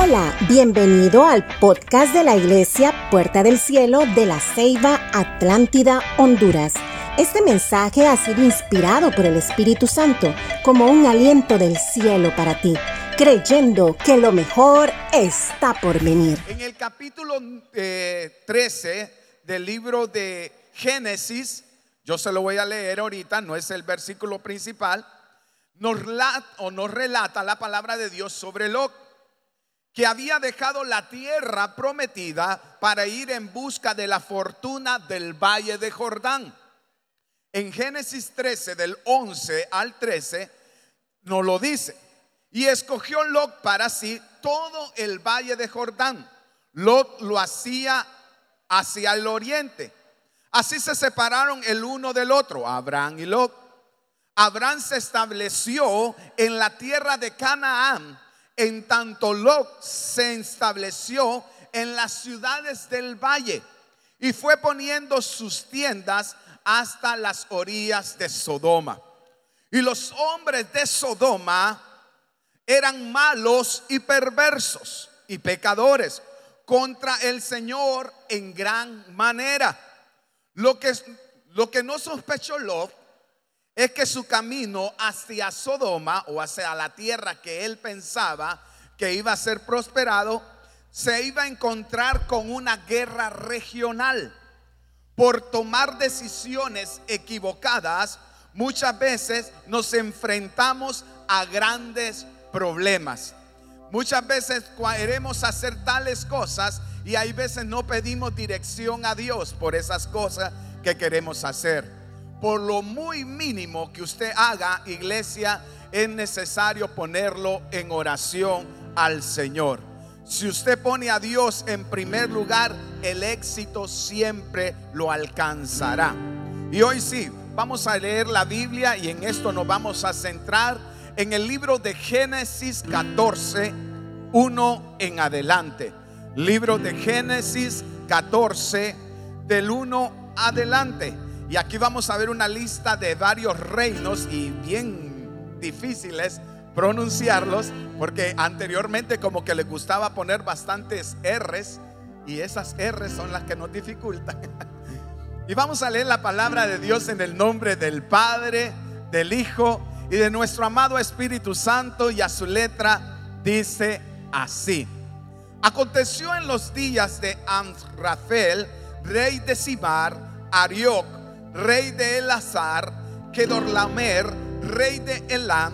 Hola, bienvenido al podcast de la Iglesia Puerta del Cielo de la Ceiba Atlántida, Honduras. Este mensaje ha sido inspirado por el Espíritu Santo como un aliento del cielo para ti, creyendo que lo mejor está por venir. En el capítulo 13 eh, del libro de Génesis, yo se lo voy a leer ahorita, no es el versículo principal, nos relata, o relata la palabra de Dios sobre Lot, que había dejado la tierra prometida para ir en busca de la fortuna del valle de Jordán. En Génesis 13, del 11 al 13, nos lo dice. Y escogió Lot para sí todo el valle de Jordán. Lot lo hacía hacia el oriente Así se separaron el uno del otro, Abraham y Lot. Abraham se estableció en la tierra de Canaán, en tanto Lot se estableció en las ciudades del valle y fue poniendo sus tiendas hasta las orillas de Sodoma. Y los hombres de Sodoma eran malos y perversos y pecadores contra el Señor en gran manera. Lo que, lo que no sospechó Lot es que su camino hacia Sodoma o hacia la tierra que él pensaba que iba a ser prosperado, se iba a encontrar con una guerra regional. Por tomar decisiones equivocadas, muchas veces nos enfrentamos a grandes problemas. Muchas veces queremos hacer tales cosas y hay veces no pedimos dirección a Dios por esas cosas que queremos hacer. Por lo muy mínimo que usted haga, iglesia, es necesario ponerlo en oración al Señor. Si usted pone a Dios en primer lugar, el éxito siempre lo alcanzará. Y hoy sí, vamos a leer la Biblia y en esto nos vamos a centrar en el libro de Génesis 14, 1 en adelante. Libro de Génesis 14, del 1 adelante. Y aquí vamos a ver una lista de varios reinos y bien difíciles pronunciarlos, porque anteriormente como que le gustaba poner bastantes R's y esas R's son las que nos dificultan. y vamos a leer la palabra de Dios en el nombre del Padre, del Hijo y de nuestro amado Espíritu Santo y a su letra dice así. Aconteció en los días de Amrafel, rey de Sibar, Arioc, rey de Elazar, Kedorlamer, rey de Elam,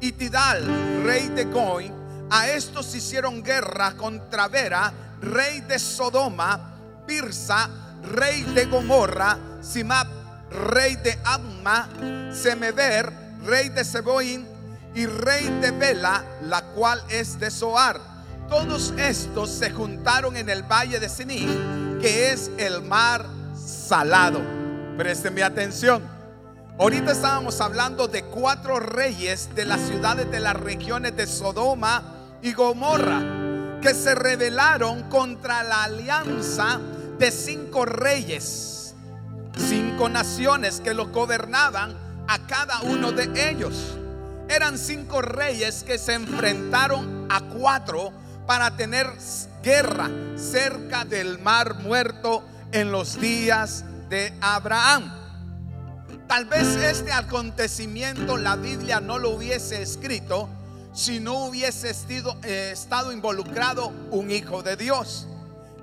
y Tidal, rey de Goy. A estos hicieron guerra contra Vera, rey de Sodoma, Pirsa, rey de Gomorra, Simab, rey de Amma, Semever, rey de Seboín, y rey de Bela, la cual es de Soar todos estos se juntaron en el valle de Siní, que es el mar salado. Presten mi atención. Ahorita estábamos hablando de cuatro reyes de las ciudades de las regiones de Sodoma y Gomorra que se rebelaron contra la alianza de cinco reyes, cinco naciones que los gobernaban a cada uno de ellos. Eran cinco reyes que se enfrentaron a cuatro para tener guerra cerca del mar muerto en los días de Abraham. Tal vez este acontecimiento la Biblia no lo hubiese escrito si no hubiese eh, estado involucrado un hijo de Dios.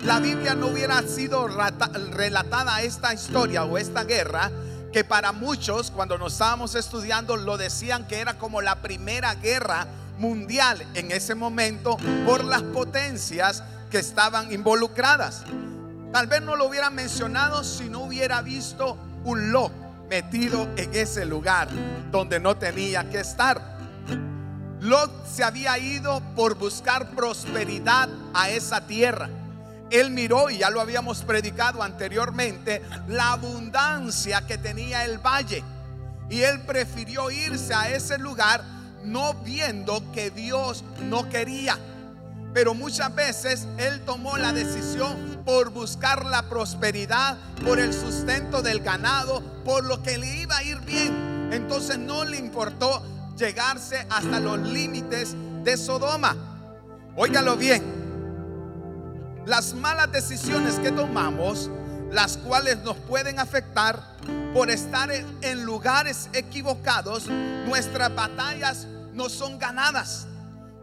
La Biblia no hubiera sido relatada esta historia o esta guerra que para muchos cuando nos estábamos estudiando lo decían que era como la primera guerra mundial en ese momento por las potencias que estaban involucradas. Tal vez no lo hubiera mencionado si no hubiera visto un Lot metido en ese lugar donde no tenía que estar. Lot se había ido por buscar prosperidad a esa tierra. Él miró, y ya lo habíamos predicado anteriormente, la abundancia que tenía el valle. Y él prefirió irse a ese lugar no viendo que Dios no quería. Pero muchas veces Él tomó la decisión por buscar la prosperidad, por el sustento del ganado, por lo que le iba a ir bien. Entonces no le importó llegarse hasta los límites de Sodoma. Óigalo bien. Las malas decisiones que tomamos, las cuales nos pueden afectar por estar en lugares equivocados, nuestras batallas no son ganadas,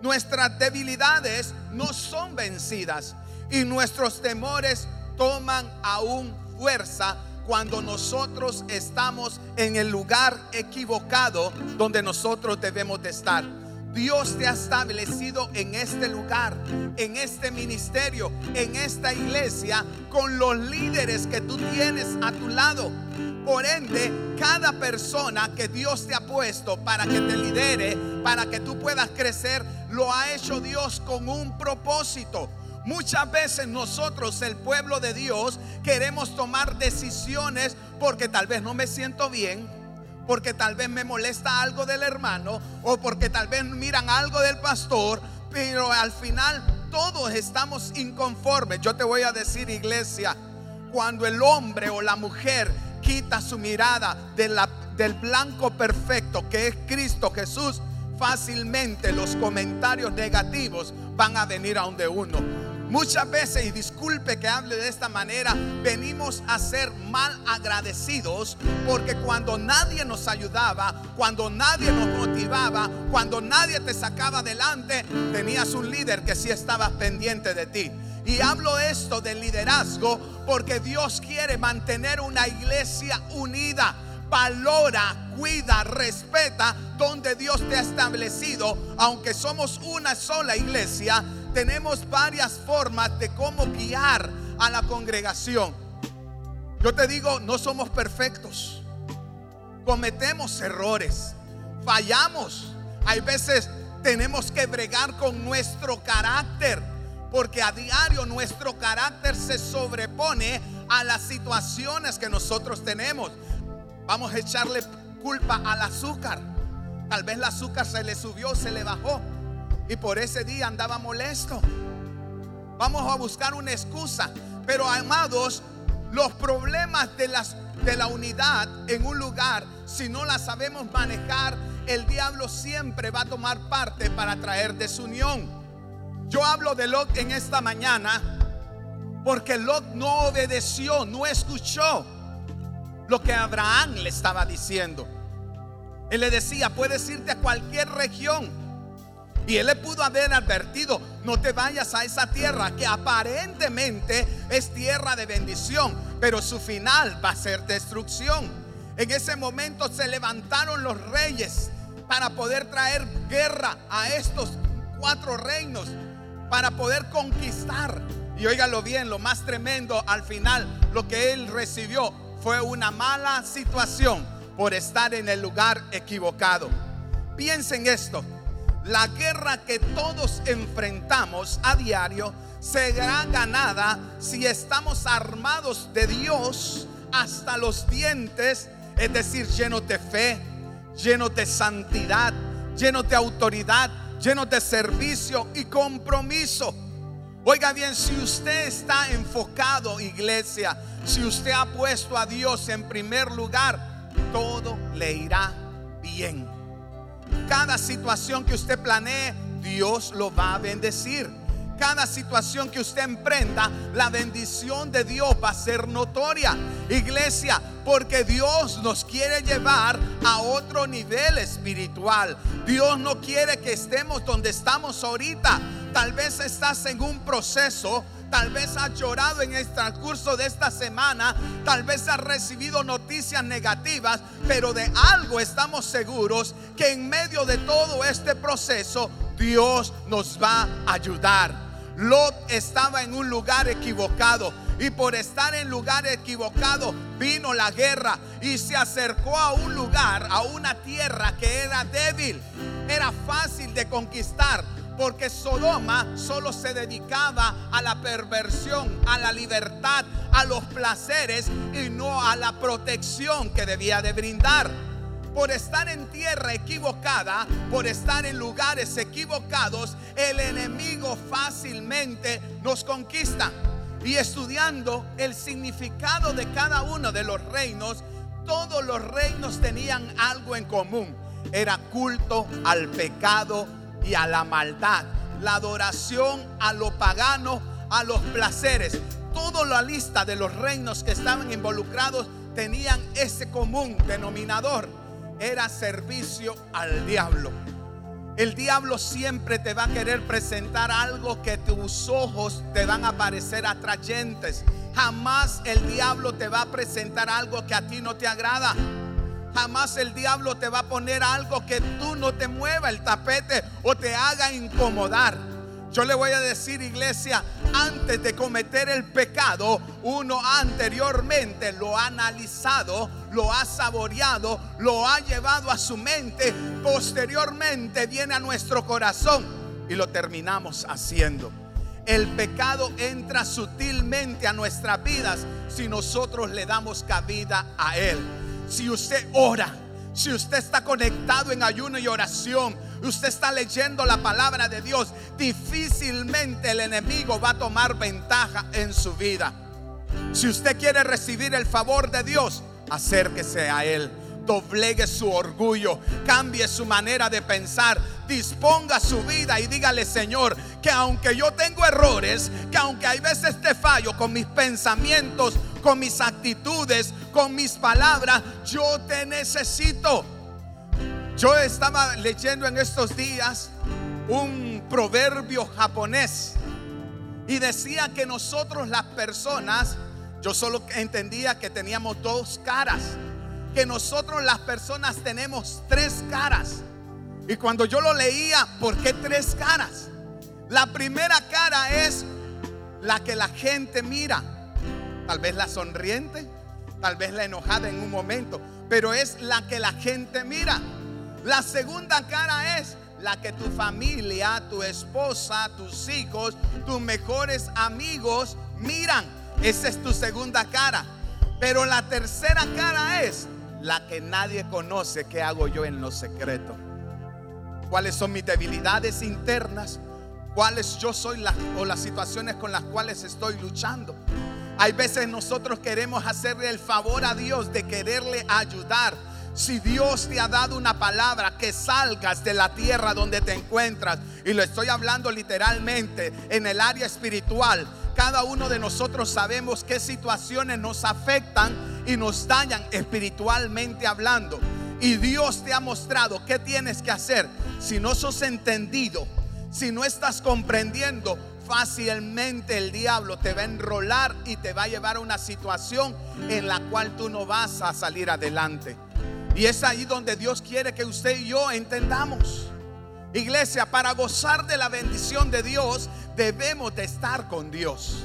nuestras debilidades no son vencidas y nuestros temores toman aún fuerza cuando nosotros estamos en el lugar equivocado donde nosotros debemos de estar. Dios te ha establecido en este lugar, en este ministerio, en esta iglesia, con los líderes que tú tienes a tu lado. Por ende, cada persona que Dios te ha puesto para que te lidere, para que tú puedas crecer, lo ha hecho Dios con un propósito. Muchas veces nosotros, el pueblo de Dios, queremos tomar decisiones porque tal vez no me siento bien, porque tal vez me molesta algo del hermano o porque tal vez miran algo del pastor, pero al final todos estamos inconformes. Yo te voy a decir, iglesia, cuando el hombre o la mujer quita su mirada del blanco perfecto que es Cristo Jesús, fácilmente los comentarios negativos van a venir a donde uno. Muchas veces, y disculpe que hable de esta manera, venimos a ser mal agradecidos porque cuando nadie nos ayudaba, cuando nadie nos motivaba, cuando nadie te sacaba adelante, tenías un líder que sí estaba pendiente de ti. Y hablo esto del liderazgo porque Dios quiere mantener una iglesia unida valora, cuida, respeta donde Dios te ha establecido. Aunque somos una sola iglesia, tenemos varias formas de cómo guiar a la congregación. Yo te digo, no somos perfectos. Cometemos errores, fallamos. Hay veces tenemos que bregar con nuestro carácter, porque a diario nuestro carácter se sobrepone a las situaciones que nosotros tenemos. Vamos a echarle culpa al azúcar. Tal vez el azúcar se le subió, se le bajó y por ese día andaba molesto. Vamos a buscar una excusa. Pero amados, los problemas de, las, de la unidad en un lugar, si no la sabemos manejar, el diablo siempre va a tomar parte para traer desunión. Yo hablo de Lot en esta mañana porque Lot no obedeció, no escuchó lo que Abraham le estaba diciendo. Él le decía, puedes irte a cualquier región, y él le pudo haber advertido, no te vayas a esa tierra que aparentemente es tierra de bendición, pero su final va a ser destrucción. En ese momento se levantaron los reyes para poder traer guerra a estos cuatro reinos, para poder conquistar. Y óigalo bien, lo más tremendo al final, lo que él recibió fue una mala situación por estar en el lugar equivocado. Piensen esto, la guerra que todos enfrentamos a diario será ganada si estamos armados de Dios hasta los dientes, es decir, llenos de fe, llenos de santidad, llenos de autoridad, llenos de servicio y compromiso. Oiga bien, si usted está enfocado, iglesia, si usted ha puesto a Dios en primer lugar, todo le irá bien. Cada situación que usted planee, Dios lo va a bendecir. Cada situación que usted emprenda, la bendición de Dios va a ser notoria. Iglesia, porque Dios nos quiere llevar a otro nivel espiritual. Dios no quiere que estemos donde estamos ahorita. Tal vez estás en un proceso Tal vez has llorado en el transcurso de esta semana. Tal vez has recibido noticias negativas. Pero de algo estamos seguros que en medio de todo este proceso Dios nos va a ayudar. Lot estaba en un lugar equivocado. Y por estar en lugar equivocado vino la guerra y se acercó a un lugar, a una tierra que era débil, era fácil de conquistar porque Sodoma solo se dedicaba a la perversión, a la libertad, a los placeres y no a la protección que debía de brindar. Por estar en tierra equivocada, por estar en lugares equivocados, el enemigo fácilmente nos conquista. Y estudiando el significado de cada uno de los reinos, todos los reinos tenían algo en común. Era culto al pecado y a la maldad. la adoración a lo pagano, a los placeres. Toda la lista de los reinos que estaban involucrados tenían ese común denominador. Era servicio al diablo. El diablo siempre te va a querer presentar algo que tus ojos te van a parecer atrayentes. Jamás el diablo te va a presentar algo que a ti no te agrada. Jamás el diablo te va a poner algo que tú no te mueva el tapete o te haga incomodar. Yo le voy a decir, iglesia, antes de cometer el pecado, uno anteriormente lo ha analizado, lo ha saboreado, lo ha llevado a su mente, posteriormente viene a nuestro corazón y lo terminamos haciendo. El pecado entra sutilmente a nuestras vidas si nosotros le damos cabida a él. Si usted ora, si usted está conectado en ayuno y oración, usted está leyendo la palabra de Dios, difícilmente el enemigo va a tomar ventaja en su vida. Si usted quiere recibir el favor de Dios, acérquese a Él. Doblegue su orgullo, cambie su manera de pensar, disponga su vida y dígale, Señor, que aunque yo tengo errores, que aunque hay veces te fallo con mis pensamientos, con mis actitudes, con mis palabras, yo te necesito. Yo estaba leyendo en estos días un proverbio japonés y decía que nosotros las personas, yo solo entendía que teníamos dos caras, que nosotros las personas tenemos tres caras. Y cuando yo lo leía, ¿por qué tres caras? La primera cara es la que la gente mira, tal vez la sonriente, tal vez la enojada en un momento, pero es la que la gente mira. La segunda cara es la que tu familia, tu esposa, tus hijos, tus mejores amigos miran. Esa es tu segunda cara. Pero la tercera cara es la que nadie conoce que hago yo en lo secreto. ¿Cuáles son mis debilidades internas? ¿Cuáles yo soy o las situaciones con las cuales estoy luchando? Hay veces nosotros queremos hacerle el favor a Dios de quererle ayudar si Dios te ha dado una palabra, que salgas de la tierra donde te encuentras. Y lo estoy hablando literalmente en el área espiritual. Cada uno de nosotros sabemos qué situaciones nos afectan y nos dañan espiritualmente hablando. Y Dios te ha mostrado qué tienes que hacer. Si no sos entendido, si no estás comprendiendo, fácilmente el diablo te va a enrolar y te va a llevar a una situación en la cual tú no vas a salir adelante. Y es ahí donde Dios quiere que usted y yo entendamos. Iglesia, para gozar de la bendición de Dios, debemos de estar con Dios.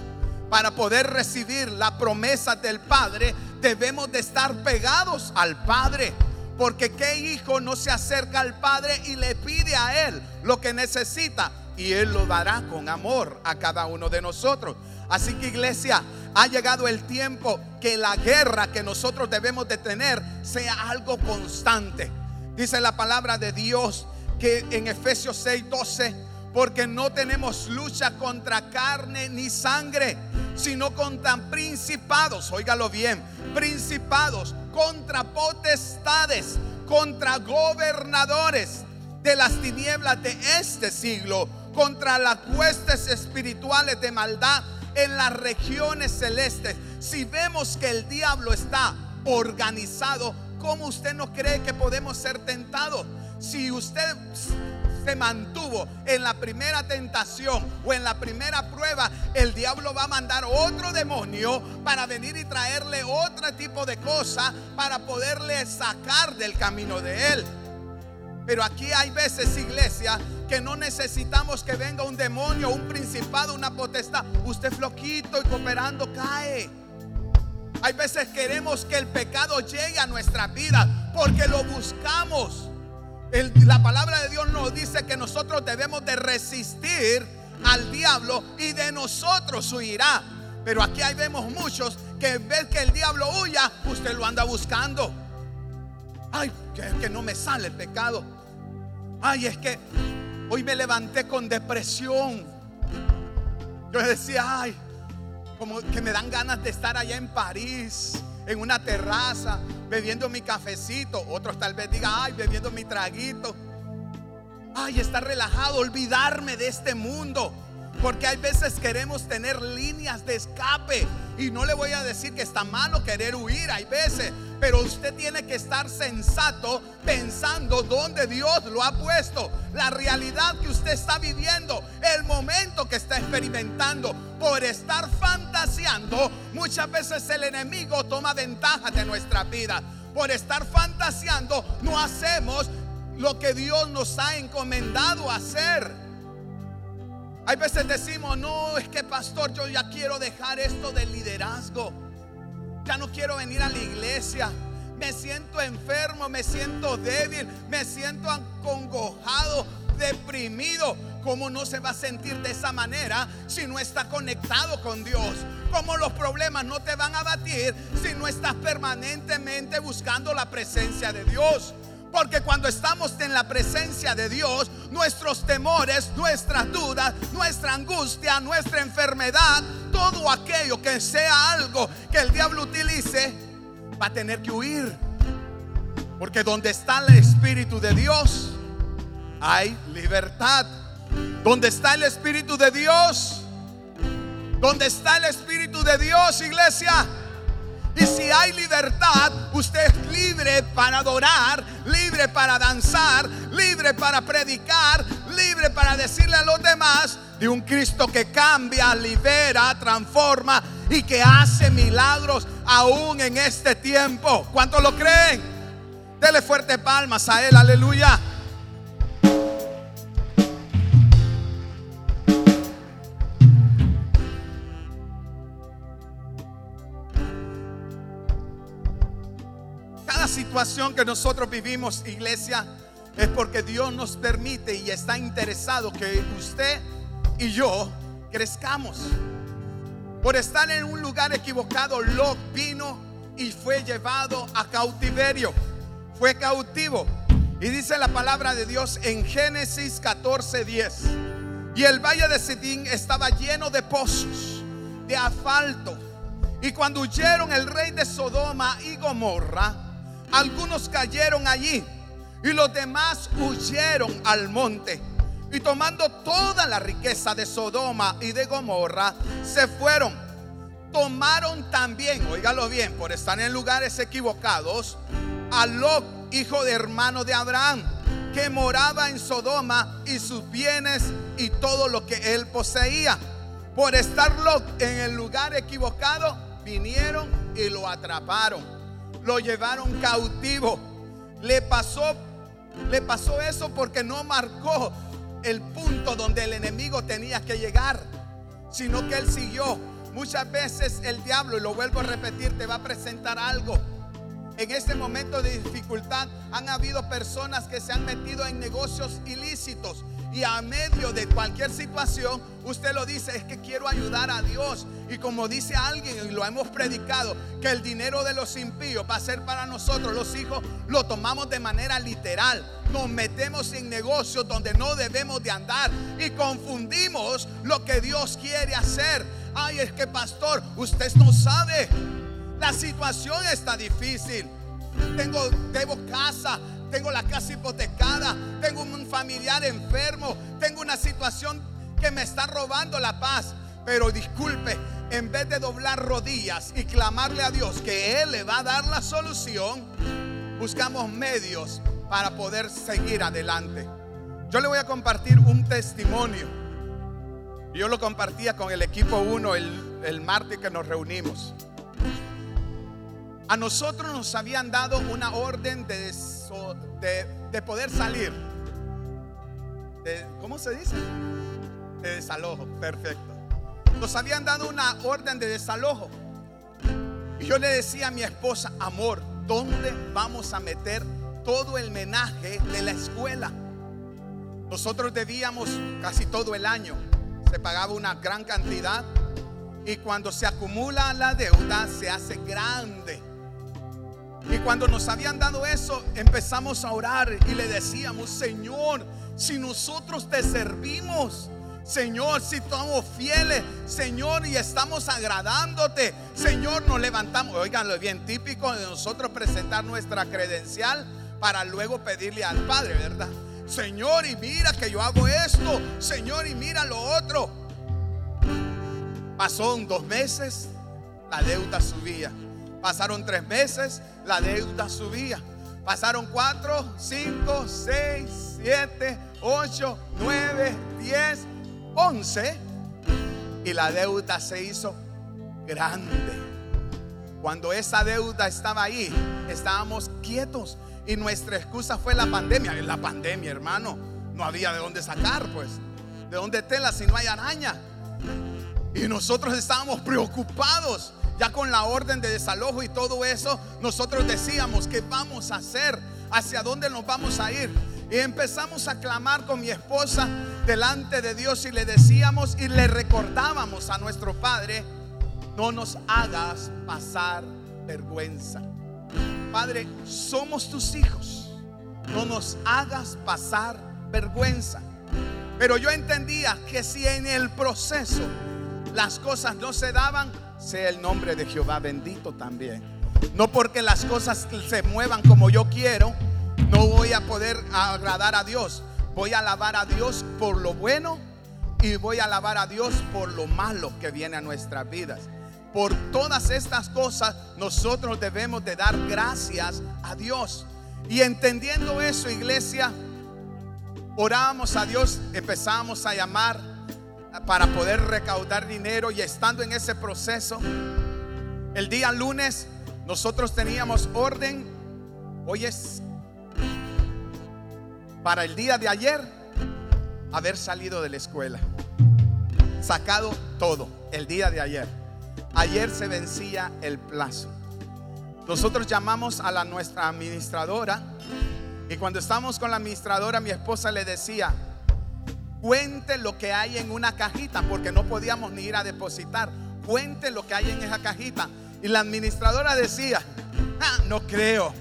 Para poder recibir la promesa del Padre, debemos de estar pegados al Padre. Porque qué hijo no se acerca al Padre y le pide a Él lo que necesita y Él lo dará con amor a cada uno de nosotros. Así que iglesia, ha llegado el tiempo que la guerra que nosotros debemos de tener sea algo constante. Dice la palabra de Dios que en Efesios 6, 12, porque no tenemos lucha contra carne ni sangre, sino contra principados, óigalo bien, principados, contra potestades, contra gobernadores de las tinieblas de este siglo, contra las huestes espirituales de maldad en las regiones celestes. Si vemos que el diablo está organizado, ¿cómo usted no cree que podemos ser tentados? Si usted se mantuvo en la primera tentación o en la primera prueba, el diablo va a mandar otro demonio para venir y traerle otro tipo de cosa para poderle sacar del camino de él. Pero aquí hay veces, iglesia, que no necesitamos que venga un demonio, un principado, una potestad. Usted floquito y cooperando cae. Hay veces queremos que el pecado llegue a nuestra vida porque lo buscamos. la palabra de Dios nos dice que nosotros debemos de resistir al diablo y de nosotros huirá. Pero aquí hay vemos muchos que en vez que el diablo huya, usted lo anda buscando. Ay, que, que no me sale el pecado. Ay, es que hoy me levanté con depresión. Yo decía, ay, como que me dan ganas de estar allá en París, en una terraza, bebiendo mi cafecito. Otros tal vez digan, ay, bebiendo mi traguito. ay, estar relajado, olvidarme de este mundo. Porque hay veces queremos tener líneas de escape. Y no le voy a decir que está malo querer huir, hay veces. Pero usted tiene que estar sensato pensando dónde Dios lo ha puesto. La realidad que usted está viviendo, el momento que está experimentando. Por estar fantaseando, muchas veces el enemigo toma ventaja de nuestra vida. Por estar fantaseando, no hacemos lo que Dios nos ha encomendado hacer. Hay veces decimos, no, es que pastor, yo ya quiero dejar esto del liderazgo. Ya no quiero venir a la iglesia. Me siento enfermo, me siento débil, me siento acongojado, deprimido. ¿Cómo no se va a sentir de esa manera si no está conectado con Dios? ¿Cómo los problemas no te van a batir si no estás permanentemente buscando la presencia de Dios? Porque cuando estamos en la presencia de Dios, nuestros temores, nuestras dudas, nuestra angustia, nuestra enfermedad, todo aquello que sea algo que el diablo utilice, va a tener que huir. Porque donde está el Espíritu de Dios, hay libertad. Donde está el Espíritu de Dios, donde está el Espíritu de Dios, iglesia y si hay libertad, usted es libre para adorar, libre para danzar, libre para predicar, libre para decirle a los demás de un Cristo que cambia, libera, transforma y que hace milagros aún en este tiempo. ¿Cuántos lo creen? Dele fuerte palmas a Él, aleluya. Situación que nosotros vivimos, iglesia, es porque Dios nos permite y está interesado que usted y yo crezcamos. Por estar en un lugar equivocado, Lot vino y fue llevado a cautiverio. Fue cautivo. Y dice la palabra de Dios en Génesis 14, 10. Y el valle de Sidín estaba lleno de pozos, de asfalto. Y cuando huyeron el rey de Sodoma y Gomorra, algunos cayeron allí y los demás huyeron al monte. Y tomando toda la riqueza de Sodoma y de Gomorra, se fueron. Tomaron también, óigalo bien, por estar en lugares equivocados, a Lot, hijo de hermano de Abraham, que moraba en Sodoma y sus bienes y todo lo que él poseía. Por estar Lot en el lugar equivocado, vinieron y lo atraparon lo llevaron cautivo. Le pasó, le pasó eso porque no marcó el punto donde el enemigo tenía que llegar, sino que él siguió. Muchas veces el diablo, y lo vuelvo a repetir, te va a presentar algo. En este momento de dificultad han habido personas que se han metido en negocios ilícitos y a medio de cualquier situación, usted lo dice, es que quiero ayudar a Dios. Y como dice alguien, y lo hemos predicado, que el dinero de los impíos va a ser para nosotros, los hijos, lo tomamos de manera literal. Nos metemos en negocios donde no debemos de andar y confundimos lo que Dios quiere hacer. Ay, es que pastor, usted no sabe. La situación está difícil. Tengo, debo casa, tengo la casa hipotecada, tengo un familiar enfermo, tengo una situación que me está robando la paz. Pero disculpe, en vez de doblar rodillas y clamarle a Dios que Él le va a dar la solución, buscamos medios para poder seguir adelante. Yo le voy a compartir un testimonio. Yo lo compartía con el equipo 1 el, el martes que nos reunimos. A nosotros nos habían dado una orden de, de, poder salir. ¿Cómo se dice? De desalojo, perfecto. Nos habían dado una orden de desalojo. Y yo le decía a mi esposa, amor, ¿dónde vamos a meter todo el menaje de la escuela? Nosotros debíamos casi todo el año. Se pagaba una gran cantidad. Y cuando se acumula la deuda, se hace grande. Y cuando nos habían dado eso, empezamos a orar y le decíamos, Señor, si nosotros te servimos, Señor, si estamos fieles, Señor, y estamos agradándote, Señor, nos levantamos. Oiganlo bien, típico de nosotros presentar nuestra credencial para luego pedirle al Padre, ¿verdad? Señor, y mira que yo hago esto. Señor, y mira lo otro. Pasaron dos meses, la deuda subía. Pasaron tres meses, la deuda subía. Pasaron cuatro, cinco, seis, siete, ocho, nueve, diez, once. Y la deuda se hizo grande. Cuando esa deuda estaba ahí, estábamos quietos. Y nuestra excusa fue la pandemia. La pandemia, hermano. No había de dónde sacar, pues. ¿De dónde tela si no hay araña? Y nosotros estábamos preocupados ya con la orden de desalojo y todo eso, nosotros decíamos, ¿qué vamos a hacer? ¿Hacia dónde nos vamos a ir? Y empezamos a clamar con mi esposa delante de Dios y le decíamos y le recordábamos a nuestro Padre, no nos hagas pasar vergüenza. Padre, somos tus hijos, no nos hagas pasar vergüenza. Pero yo entendía que si en el proceso las cosas no se daban, sea el nombre de Jehová bendito también. No porque las cosas se muevan como yo quiero, no voy a poder agradar a Dios. Voy a alabar a Dios por lo bueno y voy a alabar a Dios por lo malo que viene a nuestras vidas. Por todas estas cosas nosotros debemos de dar gracias a Dios. Y entendiendo eso, iglesia, oramos a Dios, empezamos a llamar para poder recaudar dinero y estando en ese proceso, el día lunes nosotros teníamos orden, hoy es para el día de ayer haber salido de la escuela, sacado todo el día de ayer. Ayer se vencía el plazo. Nosotros llamamos a la nuestra administradora y cuando estamos con la administradora mi esposa le decía, Cuente lo que hay en una cajita, porque no podíamos ni ir a depositar. Cuente lo que hay en esa cajita. Y la administradora decía, ah, no creo.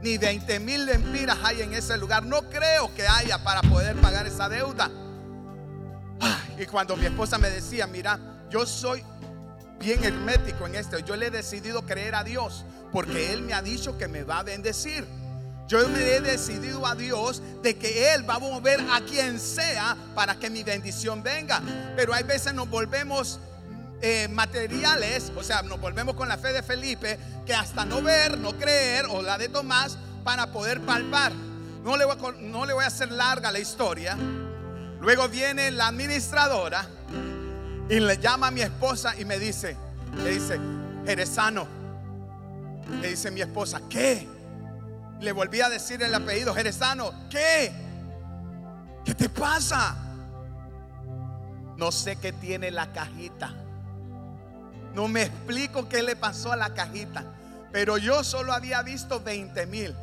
Ni 20 mil lempiras hay en ese lugar. No creo que haya para poder pagar esa deuda. y cuando mi esposa me decía, mira, yo soy bien hermético en esto. Yo le he decidido creer a Dios porque Él me ha dicho que me va a bendecir. Yo me he decidido a Dios de que Él va a mover a quien sea para que mi bendición venga. Pero hay veces nos volvemos eh, materiales, o sea, nos volvemos con la fe de Felipe, que hasta no ver, no creer, o la de Tomás, para poder palpar. No le voy a, no le voy a hacer larga la historia. Luego viene la administradora y le llama a mi esposa y me dice, le dice, eres sano. Le dice mi esposa, ¿qué? Le volví a decir el apellido Jerezano. ¿Qué? ¿Qué te pasa? No sé qué tiene la cajita. No me explico qué le pasó a la cajita. Pero yo solo había visto 20 mil.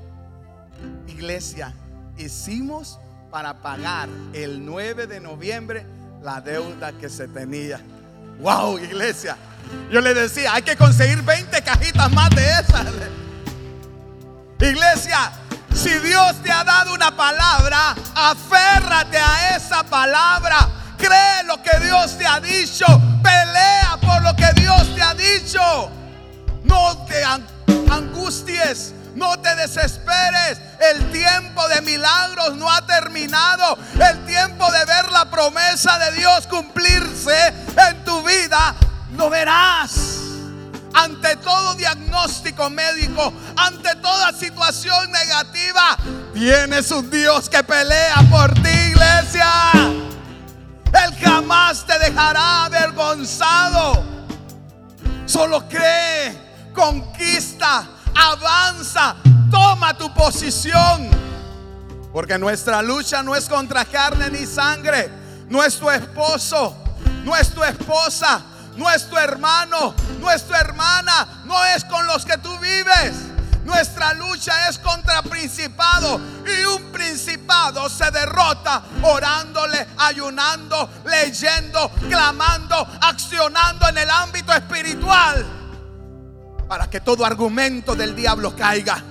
Iglesia, hicimos para pagar el 9 de noviembre la deuda que se tenía. Wow, iglesia. Yo le decía, hay que conseguir 20 cajitas más de esas. Iglesia, si Dios te ha dado una palabra, aférrate a esa palabra. Cree lo que Dios te ha dicho. Pelea por lo que Dios te ha dicho. No te angusties. No te desesperes. El tiempo de milagros no ha terminado. El tiempo de ver la promesa de Dios cumplirse en tu vida lo verás ante todo diagnóstico médico, ante toda situación negativa, tienes un Dios que pelea por ti, iglesia. Él jamás te dejará avergonzado. Solo cree, conquista, avanza, toma tu posición. Porque nuestra lucha no es contra carne ni sangre. No es tu esposo, no es tu esposa, nuestro hermano, nuestra hermana, no es con los que tú vives. Nuestra lucha es contra principado y un principado se derrota orándole, ayunando, leyendo, clamando, accionando en el ámbito espiritual para que todo argumento del diablo caiga.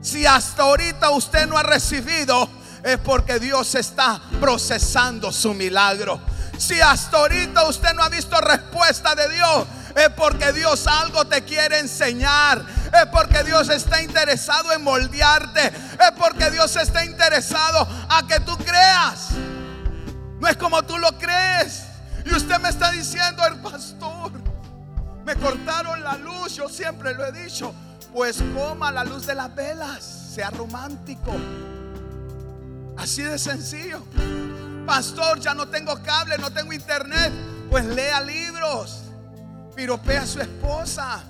Si hasta ahorita usted no ha recibido, es porque Dios está procesando su milagro. Si hasta ahorita usted no ha visto respuesta de Dios, es porque Dios algo te quiere enseñar. es porque Dios está interesado en moldearte, es porque Dios está interesado a que tú creas. No es como tú lo crees. Y usted me está diciendo, el pastor, me cortaron la luz, yo siempre lo he dicho, pues coma la luz de las velas, sea romántico. Así de sencillo. Pastor, ya no tengo cable, no tengo internet. Pues lea libros. Piropea a su esposa.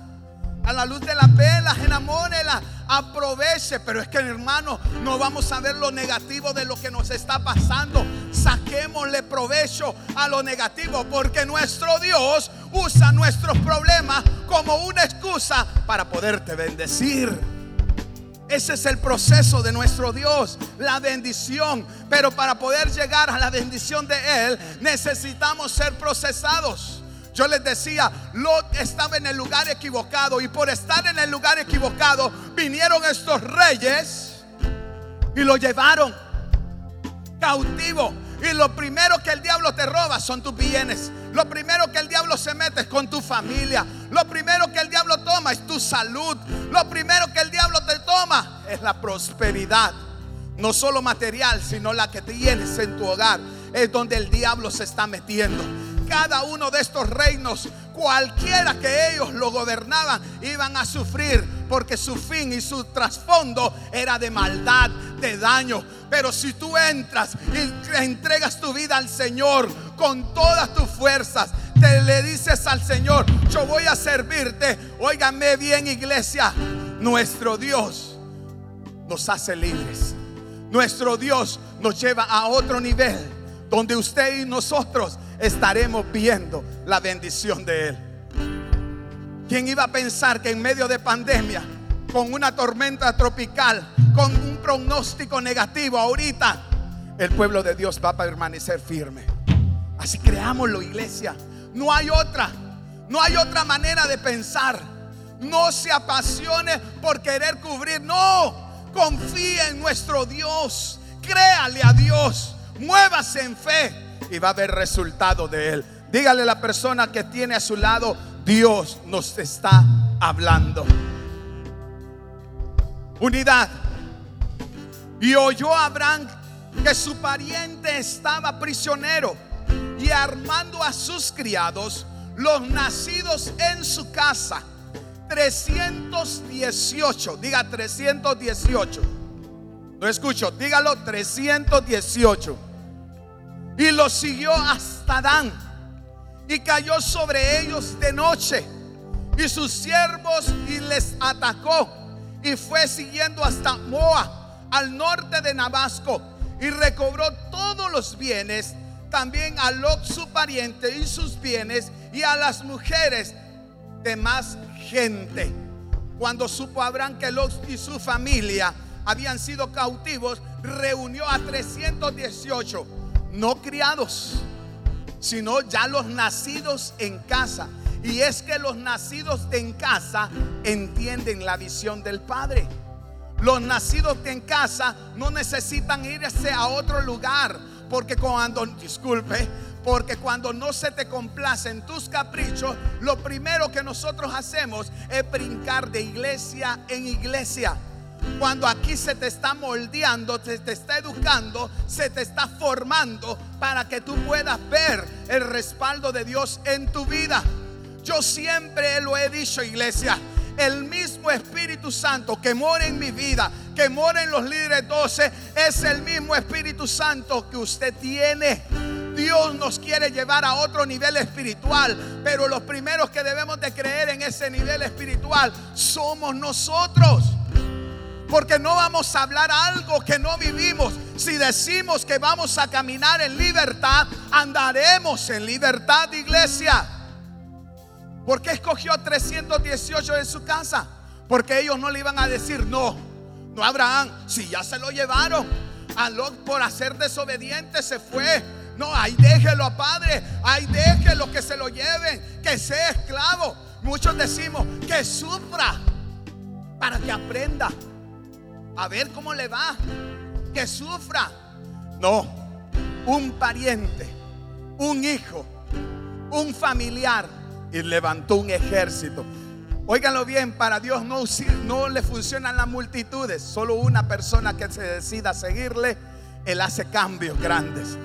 A la luz de las velas, enamórela, aproveche. Pero es que, hermano, no vamos a ver lo negativo de lo que nos está pasando. Saquémosle provecho a lo negativo, porque nuestro Dios usa nuestros problemas como una excusa para poderte bendecir. Ese es el proceso de nuestro Dios, la bendición. Pero para poder llegar a la bendición de Él, necesitamos ser procesados. Yo les decía, Lot estaba en el lugar equivocado y por estar en el lugar equivocado vinieron estos reyes y lo llevaron cautivo. Y lo primero que el diablo te roba son tus bienes. Lo primero que el diablo se mete es con tu familia. Lo primero que el diablo toma es tu salud. Lo primero que el diablo te es la prosperidad. No solo material, sino la que tienes en tu hogar. Es donde el diablo se está metiendo. Cada uno de estos reinos, cualquiera que ellos lo gobernaban, iban a sufrir porque su fin y su trasfondo era de maldad, de daño. Pero si tú entras y entregas tu vida al Señor con todas tus fuerzas, te le dices al Señor, yo voy a servirte. Óigame bien, iglesia, nuestro Dios nos hace libres. Nuestro Dios nos lleva a otro nivel donde usted y nosotros estaremos viendo la bendición de Él. ¿Quién iba a pensar que en medio de pandemia, con una tormenta tropical, con un pronóstico negativo, ahorita el pueblo de Dios va a permanecer firme? Así creámoslo, iglesia. No hay otra, no hay otra manera de pensar. No se apasione por querer cubrir, no. Confíe en nuestro Dios, créale a Dios, muévase en fe y va a haber resultado de él. Dígale a la persona que tiene a su lado, Dios nos está hablando. Unidad. Y oyó Abraham que su pariente estaba prisionero y armando a sus criados, los nacidos en su casa, 318, diga 318. No escucho, dígalo 318. Y los siguió hasta Dan y cayó sobre ellos de noche. Y sus siervos y les atacó. Y fue siguiendo hasta Moa al norte de Nabasco. Y recobró todos los bienes, también a Lot su pariente y sus bienes y a las mujeres de más gente. Cuando supo Abraham que Lot y su familia habían sido cautivos, reunió a 318 no criados sino ya los nacidos en casa. Y es que los nacidos en casa entienden la visión del Padre. Los nacidos en casa no necesitan irse a otro lugar, porque cuando, disculpe, porque cuando no se te complacen tus caprichos, lo primero que nosotros hacemos es brincar de iglesia en iglesia. Cuando aquí se te está moldeando, se te está educando, se te está formando para que tú puedas ver el respaldo de Dios en tu vida. Yo siempre lo he dicho, iglesia. El mismo Espíritu Santo que mora en mi vida, que mora en los líderes 12, es el mismo Espíritu Santo que usted tiene. Dios nos quiere llevar a otro nivel espiritual, pero los primeros que debemos de creer en ese nivel espiritual somos nosotros. Porque no vamos a hablar algo que no vivimos. Si decimos que vamos a caminar en libertad, andaremos en libertad, iglesia. ¿Por qué escogió 318 en su casa? Porque ellos no le iban a decir no. No Abraham, si ya se lo llevaron. A por hacer desobediente se fue. No, ahí déjelo, Padre. Ahí déjelo que se lo lleven. Que sea esclavo. Muchos decimos que sufra para que aprenda a ver cómo le va, que sufra. No, un pariente, un hijo, un familiar y levantó un ejército. Óiganlo bien, para Dios no, no le funcionan las multitudes, solo una persona que se decida seguirle, Él hace cambios grandes.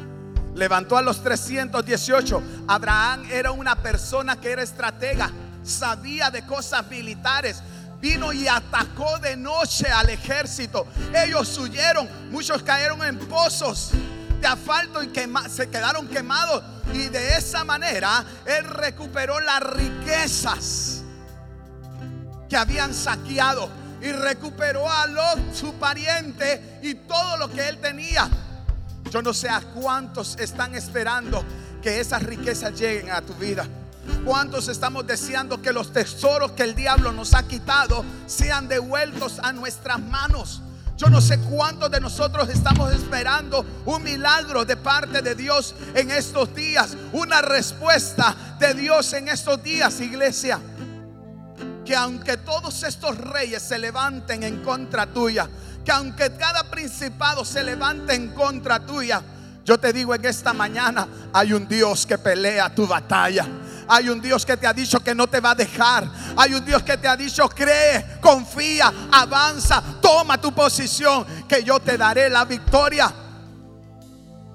Levantó a los 318. Abraham era una persona que era estratega, sabía de cosas militares, vino y atacó de noche al ejército. Ellos huyeron, muchos cayeron en pozos de asfalto y se quedaron quemados. Y de esa manera él recuperó las riquezas que habían saqueado. Y recuperó a Lot, su pariente, y todo lo que él tenía. Yo no sé a cuántos están esperando que esas riquezas lleguen a tu vida. ¿Cuántos estamos deseando que los tesoros que el diablo nos ha quitado sean devueltos a nuestras manos? Yo no sé cuántos de nosotros estamos esperando un milagro de parte de Dios en estos días, una respuesta de Dios en estos días, iglesia. Que aunque todos estos reyes se levanten en contra tuya, que aunque cada principado se levante en contra tuya, yo te digo en esta mañana, hay un Dios que pelea tu batalla. Hay un Dios que te ha dicho que no te va a dejar. Hay un Dios que te ha dicho, cree, confía, avanza, toma tu posición, que yo te daré la victoria.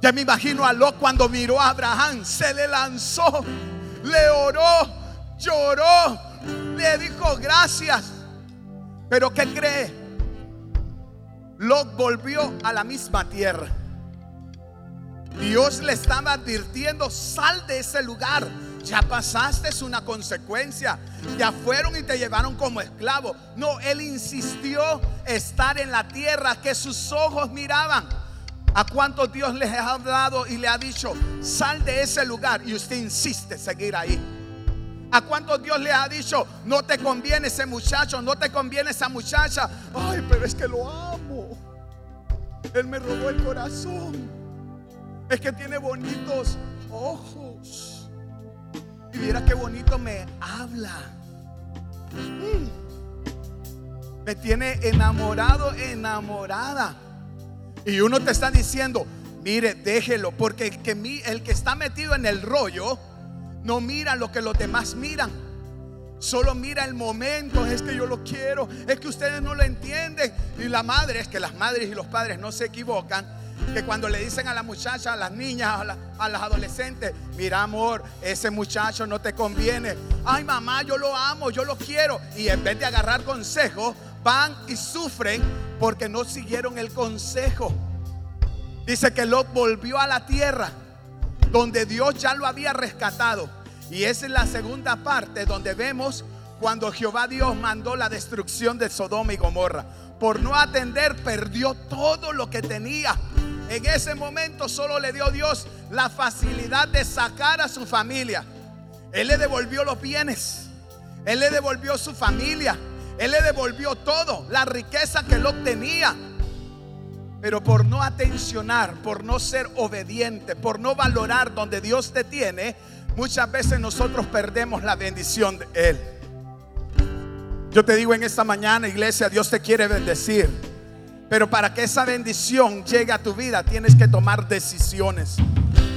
Ya me imagino a Lot cuando miró a Abraham, se le lanzó, le oró, lloró, le dijo gracias. Pero ¿qué cree? Lot volvió a la misma tierra. Dios le estaba advirtiendo, sal de ese lugar. Ya pasaste es una consecuencia. Ya fueron y te llevaron como esclavo. No, él insistió estar en la tierra que sus ojos miraban. ¿A cuántos Dios les ha hablado y le ha dicho, sal de ese lugar? Y usted insiste seguir ahí. ¿A cuántos Dios le ha dicho, no te conviene ese muchacho, no te conviene esa muchacha? Ay, pero es que lo amo. Él me robó el corazón. Es que tiene bonitos ojos. Y mira qué bonito me habla. Mm. Me tiene enamorado, enamorada. Y uno te está diciendo, mire, déjelo, porque el que, el que está metido en el rollo no mira lo que los demás miran. Solo mira el momento, es que yo lo quiero, es que ustedes no lo entienden. Y la madre, es que las madres y los padres no se equivocan que cuando le dicen a la muchacha, a las niñas, a, las adolescentes, mira amor, ese muchacho no te conviene. Ay mamá, yo lo amo, yo lo quiero. Y en vez de agarrar consejo, van y sufren porque no siguieron el consejo. Dice que Lot volvió a la tierra donde Dios ya lo había rescatado. Y esa es la segunda parte donde vemos cuando Jehová Dios mandó la destrucción de Sodoma y Gomorra. Por no atender, perdió todo lo que tenía. En ese momento solo le dio Dios la facilidad de sacar a su familia. Él le devolvió los bienes. Él le devolvió su familia. Él le devolvió todo, la riqueza que él obtenía. Pero por no atencionar, por no ser obediente, por no valorar donde Dios te tiene, muchas veces nosotros perdemos la bendición de Él. Yo te digo en esta mañana, iglesia, Dios te quiere bendecir. Pero para que esa bendición llegue a tu vida, tienes que tomar decisiones.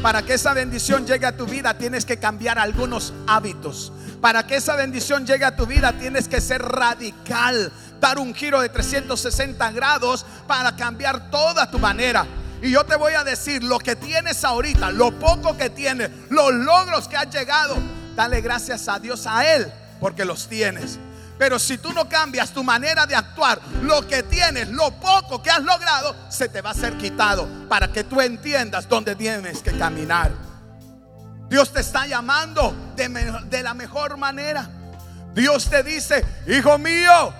Para que esa bendición llegue a tu vida, tienes que cambiar algunos hábitos. Para que esa bendición llegue a tu vida, tienes que ser radical, dar un giro de 360 grados para cambiar toda tu manera. Y yo te voy a decir lo que tienes ahorita, lo poco que tienes, los logros que has llegado, dale gracias a Dios a Él, porque los tienes. Pero si tú no cambias tu manera de actuar, lo que tienes, lo poco que has logrado, se te va a ser quitado para que tú entiendas dónde tienes que caminar. Dios te está llamando de, la mejor manera. Dios te dice, hijo mío,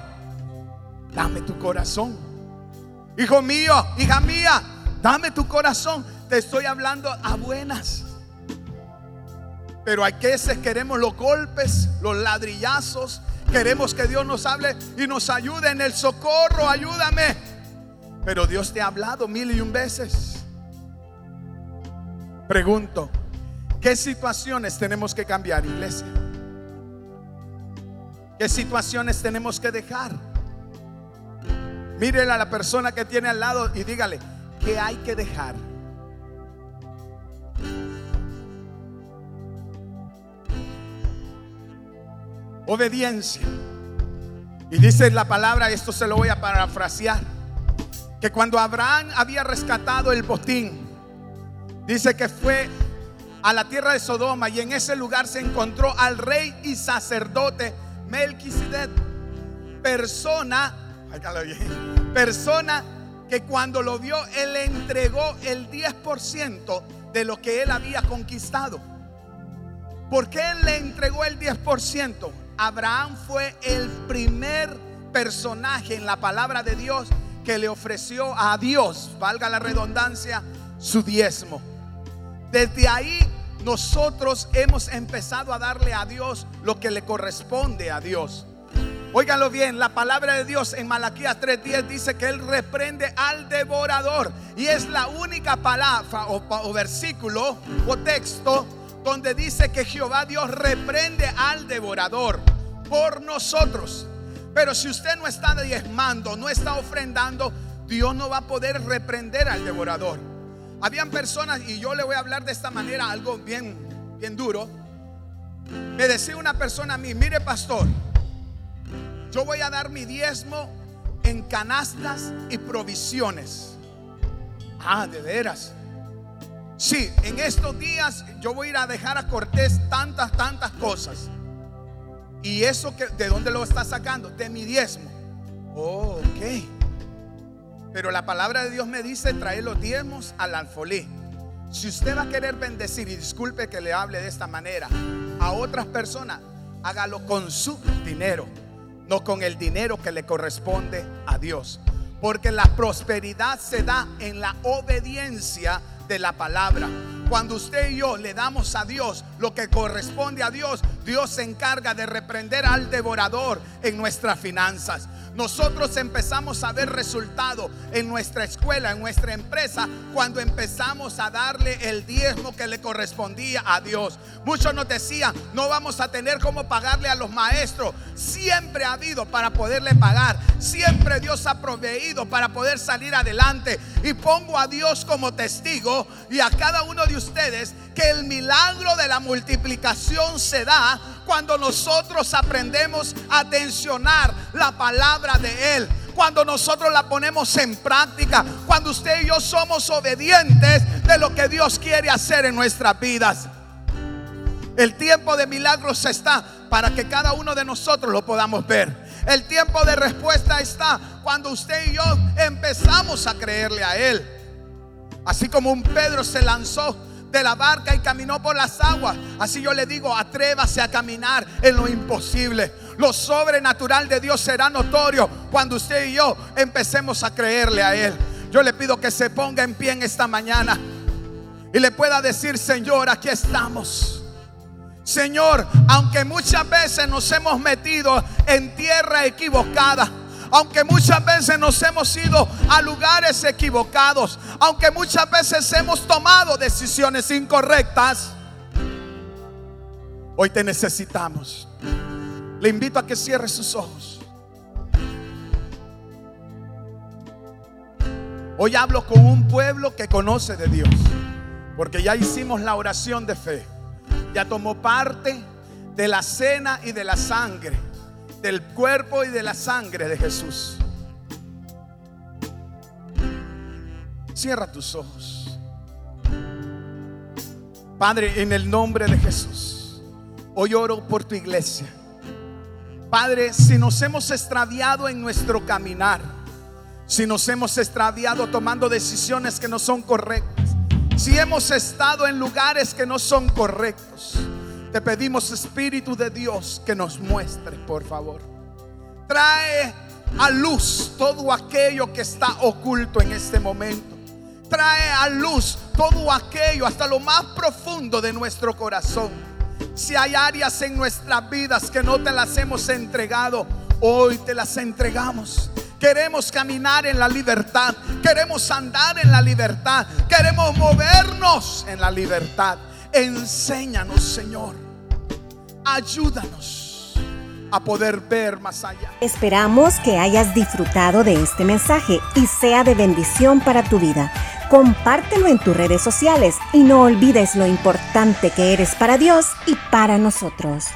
dame tu corazón. Hijo mío, hija mía, dame tu corazón. Te estoy hablando a buenas. Pero hay veces queremos los golpes, los ladrillazos, Queremos que Dios nos hable y nos ayude en el socorro. Ayúdame. Pero Dios te ha hablado mil y un veces. Pregunto, ¿qué situaciones tenemos que cambiar, iglesia? ¿Qué situaciones tenemos que dejar? Mírele a la persona que tiene al lado y dígale, ¿qué hay que dejar? Obediencia. Y dice la palabra, esto se lo voy a parafrasear, que cuando Abraham había rescatado el botín, dice que fue a la tierra de Sodoma y en ese lugar se encontró al rey y sacerdote Melquisedec, persona, persona que cuando lo vio, él entregó el 10% de lo que él había conquistado. ¿Por qué él le entregó el 10%? Abraham fue el primer personaje en la palabra de Dios que le ofreció a Dios, valga la redundancia, su diezmo. Desde ahí nosotros hemos empezado a darle a Dios lo que le corresponde a Dios. Óiganlo bien, la palabra de Dios en Malaquías 3:10 dice que Él reprende al devorador. Y es la única palabra o, versículo o texto donde dice que Jehová Dios reprende al devorador por nosotros. Pero si usted no está diezmando, no está ofrendando, Dios no va a poder reprender al devorador. Habían personas, y yo le voy a hablar de esta manera, algo bien, bien duro. Me decía una persona a mí, mire pastor, yo voy a dar mi diezmo en canastas y provisiones. Ah, de veras. Sí, en estos días yo voy a ir a dejar a Cortés tantas, tantas cosas. ¿Y eso que, de dónde lo está sacando? De mi diezmo. Oh, ok. Pero la palabra de Dios me dice traer los diezmos al alfolí. Si usted va a querer bendecir, y disculpe que le hable de esta manera, a otras personas, hágalo con su dinero no con el dinero que le corresponde a Dios. Porque la prosperidad se da en la obediencia de la palabra. Cuando usted y yo le damos a Dios lo que corresponde a Dios, Dios se encarga de reprender al devorador en nuestras finanzas. Nosotros empezamos a ver resultado en nuestra escuela, en nuestra empresa, cuando empezamos a darle el diezmo que le correspondía a Dios. Muchos nos decían, no vamos a tener cómo pagarle a los maestros. Siempre ha habido para poderle pagar. Siempre Dios ha proveído para poder salir adelante. Y pongo a Dios como testigo y a cada uno de ustedes que el milagro de la multiplicación se da cuando nosotros aprendemos a tensionar la palabra de Él. Cuando nosotros la ponemos en práctica, cuando usted y yo somos obedientes de lo que Dios quiere hacer en nuestras vidas. El tiempo de milagros está para que cada uno de nosotros lo podamos ver. El tiempo de respuesta está cuando usted y yo empezamos a creerle a Él. Así como un Pedro se lanzó de la barca y caminó por las aguas. Así yo le digo, atrévase a caminar en lo imposible. Lo sobrenatural de Dios será notorio cuando usted y yo empecemos a creerle a Él. Yo le pido que se ponga en pie en esta mañana y le pueda decir, Señor, aquí estamos. Señor, aunque muchas veces nos hemos metido en tierra equivocada, aunque muchas veces nos hemos ido a lugares equivocados, aunque muchas veces hemos tomado decisiones incorrectas, hoy te necesitamos. Le invito a que cierre sus ojos. Hoy hablo con un pueblo que conoce de Dios, porque ya hicimos la oración de fe, ya tomó parte de la cena y de la sangre del cuerpo y de la sangre de Jesús. Cierra tus ojos. Padre, en el nombre de Jesús, hoy oro por tu iglesia. Padre, si nos hemos extraviado en nuestro caminar, si nos hemos extraviado tomando decisiones que no son correctas, si hemos estado en lugares que no son correctos, te pedimos, Espíritu de Dios, que nos muestre, por favor. Trae a luz todo aquello que está oculto en este momento. Trae a luz todo aquello hasta lo más profundo de nuestro corazón. Si hay áreas en nuestras vidas que no te las hemos entregado, hoy te las entregamos. Queremos caminar en la libertad. Queremos andar en la libertad. Queremos movernos en la libertad. Enséñanos, Señor. Ayúdanos a poder ver más allá. Esperamos que hayas disfrutado de este mensaje y sea de bendición para tu vida. Compártelo en tus redes sociales y no olvides lo importante que eres para Dios y para nosotros.